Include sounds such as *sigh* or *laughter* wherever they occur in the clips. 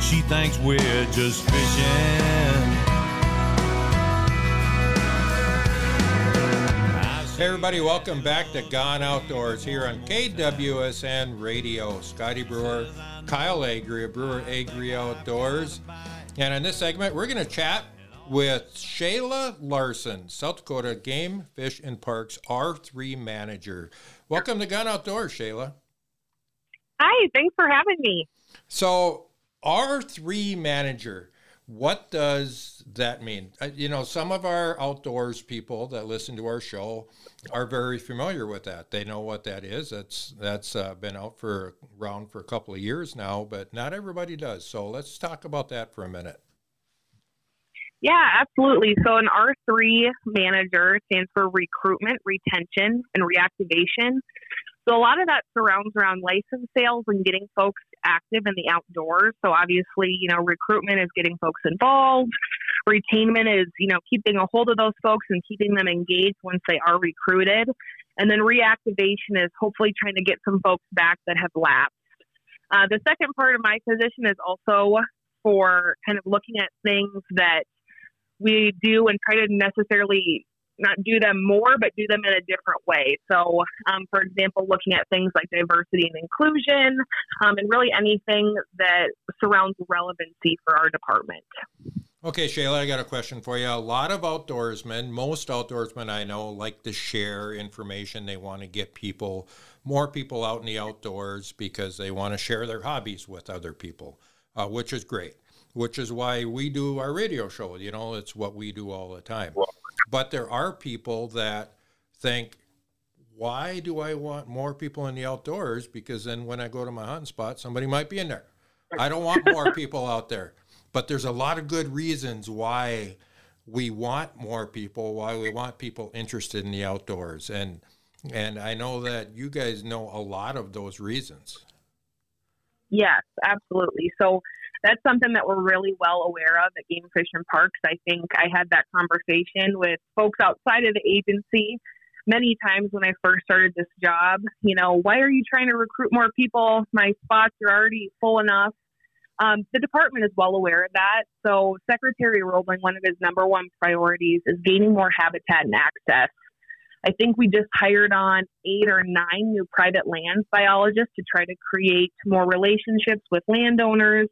She thinks we're just fishing. Hey everybody, welcome back to Gone Outdoors here on KWSN Radio. Scotty Brewer, Kyle Agri, Brewer Agri Outdoors. And in this segment, we're going to chat with Shayla Larson, South Dakota Game, Fish, and Parks R3 Manager. Welcome to Gone Outdoors, Shayla. Hi, thanks for having me. So, R3 Manager, what does that mean? Uh, you know, some of our outdoors people that listen to our show are very familiar with that. They know what that is. That's that's uh, been out for around for a couple of years now, but not everybody does. So let's talk about that for a minute. Yeah, absolutely. So an R3 manager stands for recruitment, retention, and reactivation. So a lot of that surrounds around license sales and getting folks active in the outdoors. So obviously, you know, recruitment is getting folks involved. Retainment is, you know, keeping a hold of those folks and keeping them engaged once they are recruited. And then reactivation is hopefully trying to get some folks back that have lapsed. Uh, the second part of my position is also for kind of looking at things that we do and try to necessarily not do them more, but do them in a different way. So, um, for example, looking at things like diversity and inclusion, um, and really anything that surrounds relevancy for our department. Okay, Shayla, I got a question for you. A lot of outdoorsmen, most outdoorsmen I know, like to share information. They want to get people, more people out in the outdoors because they want to share their hobbies with other people, uh, which is great. Which is why we do our radio show. You know, it's what we do all the time. Well, but there are people that think, why do I want more people in the outdoors? Because then when I go to my hunting spot, somebody might be in there. I don't want more *laughs* people out there. But there's a lot of good reasons why we want more people, why we want people interested in the outdoors. And and I know that you guys know a lot of those reasons. Yes, absolutely. So that's something that we're really well aware of at Game Fish and Parks. I think I had that conversation with folks outside of the agency many times when I first started this job. You know, why are you trying to recruit more people? My spots are already full enough. Um, the department is well aware of that. So, Secretary Robling, one of his number one priorities is gaining more habitat and access. I think we just hired on eight or nine new private lands biologists to try to create more relationships with landowners,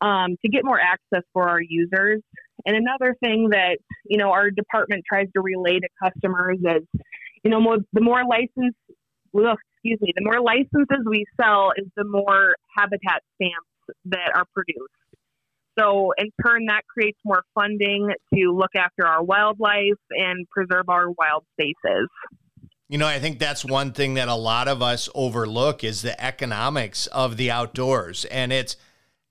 um, to get more access for our users. And another thing that you know our department tries to relay to customers is, you know, more, the more license, well, excuse me, the more licenses we sell is the more habitat stamps that are produced. So in turn, that creates more funding to look after our wildlife and preserve our wild spaces. You know, I think that's one thing that a lot of us overlook is the economics of the outdoors. And it's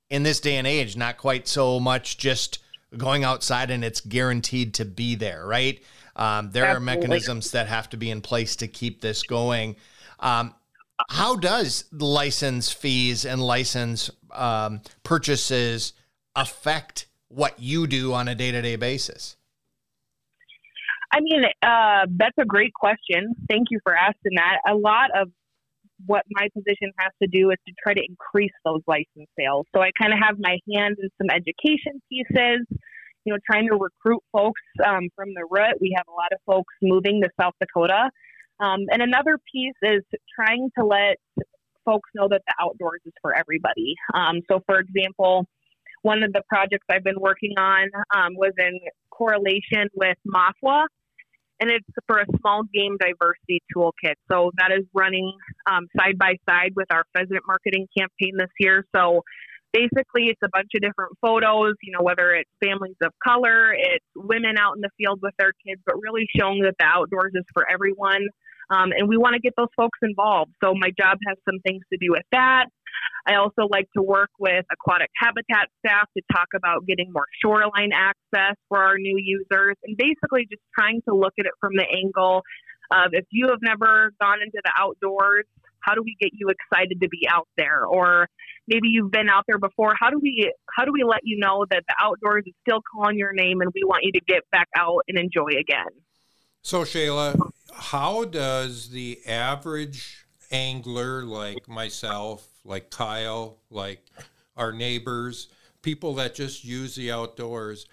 in this day and age, not quite so much just going outside and it's guaranteed to be there, right? Um, there Absolutely. are mechanisms that have to be in place to keep this going. Um, how does license fees and license um, purchases affect what you do on a day to day basis? I mean, uh, that's a great question. Thank you for asking that. A lot of what my position has to do is to try to increase those license sales. So I kind of have my hand in some education pieces, you know, trying to recruit folks um, from the root. We have a lot of folks moving to South Dakota. Um, and another piece is trying to let folks know that the outdoors is for everybody. Um, so, for example, one of the projects I've been working on um, was in correlation with MAFWA, and it's for a small game diversity toolkit. So that is running um, side by side with our pheasant marketing campaign this year. So basically, it's a bunch of different photos, you know, whether it's families of color, it's women out in the field with their kids, but really showing that the outdoors is for everyone. Um, and we want to get those folks involved. So my job has some things to do with that. I also like to work with aquatic habitat staff to talk about getting more shoreline access for our new users and basically just trying to look at it from the angle of if you have never gone into the outdoors, how do we get you excited to be out there? Or maybe you've been out there before. How do we how do we let you know that the outdoors is still calling your name and we want you to get back out and enjoy again? So Shayla, how does the average angler like myself, like Kyle, like our neighbors, people that just use the outdoors,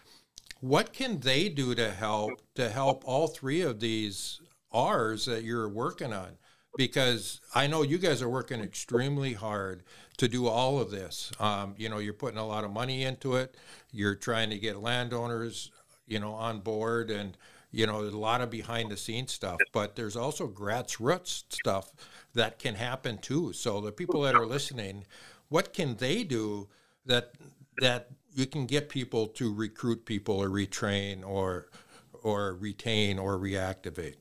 what can they do to help to help all three of these R's that you're working on? Because I know you guys are working extremely hard to do all of this. Um, you know, you're putting a lot of money into it. You're trying to get landowners, you know, on board, and you know, a lot of behind the scenes stuff. But there's also grassroots stuff that can happen too. So the people that are listening, what can they do that that you can get people to recruit people or retrain or or retain or reactivate?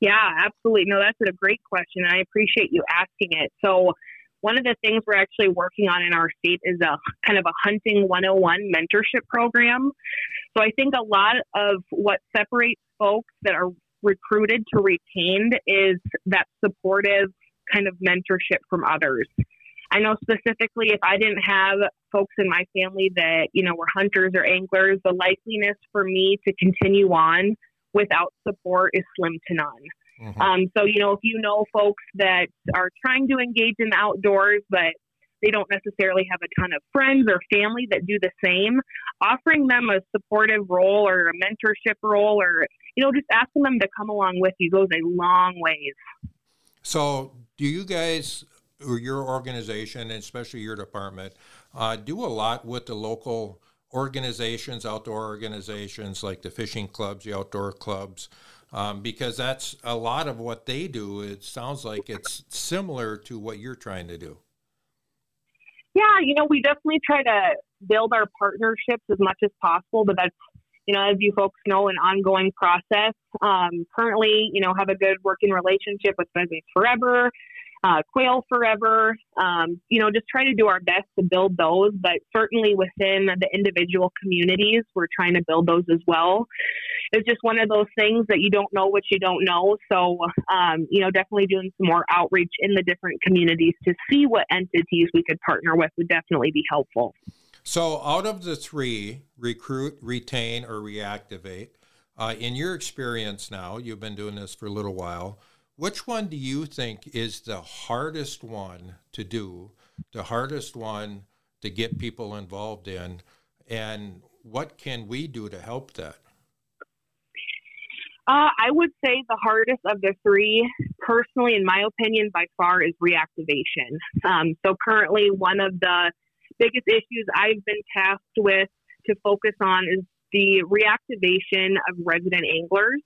Yeah, absolutely. No, that's a great question. I appreciate you asking it. So, one of the things we're actually working on in our state is a kind of a hunting 101 mentorship program. So, I think a lot of what separates folks that are recruited to retained is that supportive kind of mentorship from others. I know specifically if I didn't have folks in my family that, you know, were hunters or anglers, the likeliness for me to continue on without support is slim to none. Mm-hmm. Um, so, you know, if you know folks that are trying to engage in the outdoors, but they don't necessarily have a ton of friends or family that do the same, offering them a supportive role or a mentorship role or, you know, just asking them to come along with you goes a long ways. So, do you guys or your organization, and especially your department, uh, do a lot with the local organizations, outdoor organizations like the fishing clubs, the outdoor clubs, um, because that's a lot of what they do. It sounds like it's similar to what you're trying to do. Yeah, you know, we definitely try to build our partnerships as much as possible, but that's you know, as you folks know, an ongoing process. Um, currently, you know, have a good working relationship with Pheasants Forever uh, Quail Forever. Um, you know, just try to do our best to build those, but certainly within the individual communities, we're trying to build those as well. It's just one of those things that you don't know what you don't know. So, um, you know, definitely doing some more outreach in the different communities to see what entities we could partner with would definitely be helpful. So, out of the three recruit, retain, or reactivate, uh, in your experience now, you've been doing this for a little while which one do you think is the hardest one to do, the hardest one to get people involved in, and what can we do to help that? Uh, I would say the hardest of the three, personally, in my opinion, by far, is reactivation. Um, so, currently, one of the biggest issues I've been tasked with to focus on is the reactivation of resident anglers.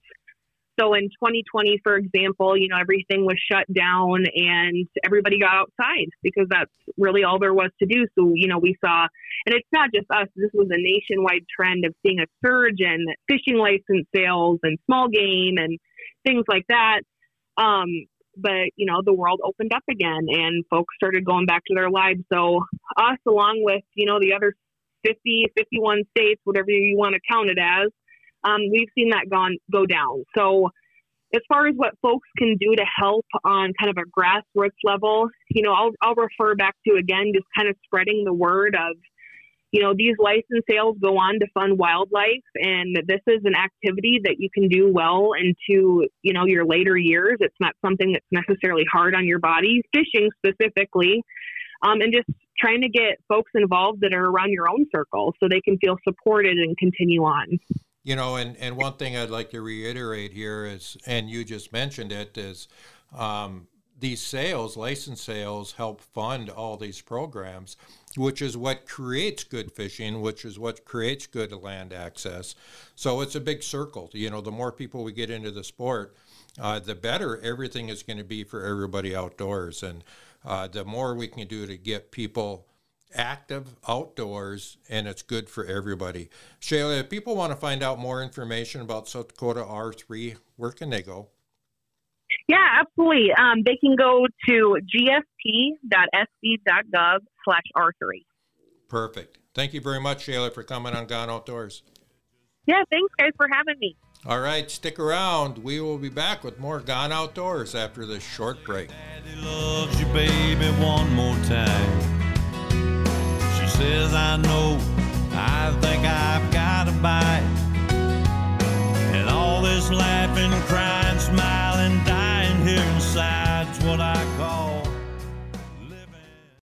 So in 2020, for example, you know, everything was shut down and everybody got outside because that's really all there was to do. So, you know, we saw, and it's not just us, this was a nationwide trend of seeing a surge in fishing license sales and small game and things like that. Um, but, you know, the world opened up again and folks started going back to their lives. So, us, along with, you know, the other 50, 51 states, whatever you want to count it as, um, we've seen that gone go down. So as far as what folks can do to help on kind of a grassroots level, you know, I'll, I'll refer back to again just kind of spreading the word of, you know, these license sales go on to fund wildlife, and this is an activity that you can do well into, you know, your later years. It's not something that's necessarily hard on your body, fishing specifically, um, and just trying to get folks involved that are around your own circle so they can feel supported and continue on. You know, and, and one thing I'd like to reiterate here is, and you just mentioned it, is um, these sales, license sales, help fund all these programs, which is what creates good fishing, which is what creates good land access. So it's a big circle. You know, the more people we get into the sport, uh, the better everything is going to be for everybody outdoors. And uh, the more we can do to get people active outdoors and it's good for everybody. Shayla, if people want to find out more information about South Dakota R3, where can they go? Yeah, absolutely. Um, they can go to gfp.sd.gov slash R3. Perfect. Thank you very much, Shayla, for coming on Gone Outdoors. Yeah, thanks, guys, for having me. All right, stick around. We will be back with more Gone Outdoors after this short break says I know. I think I've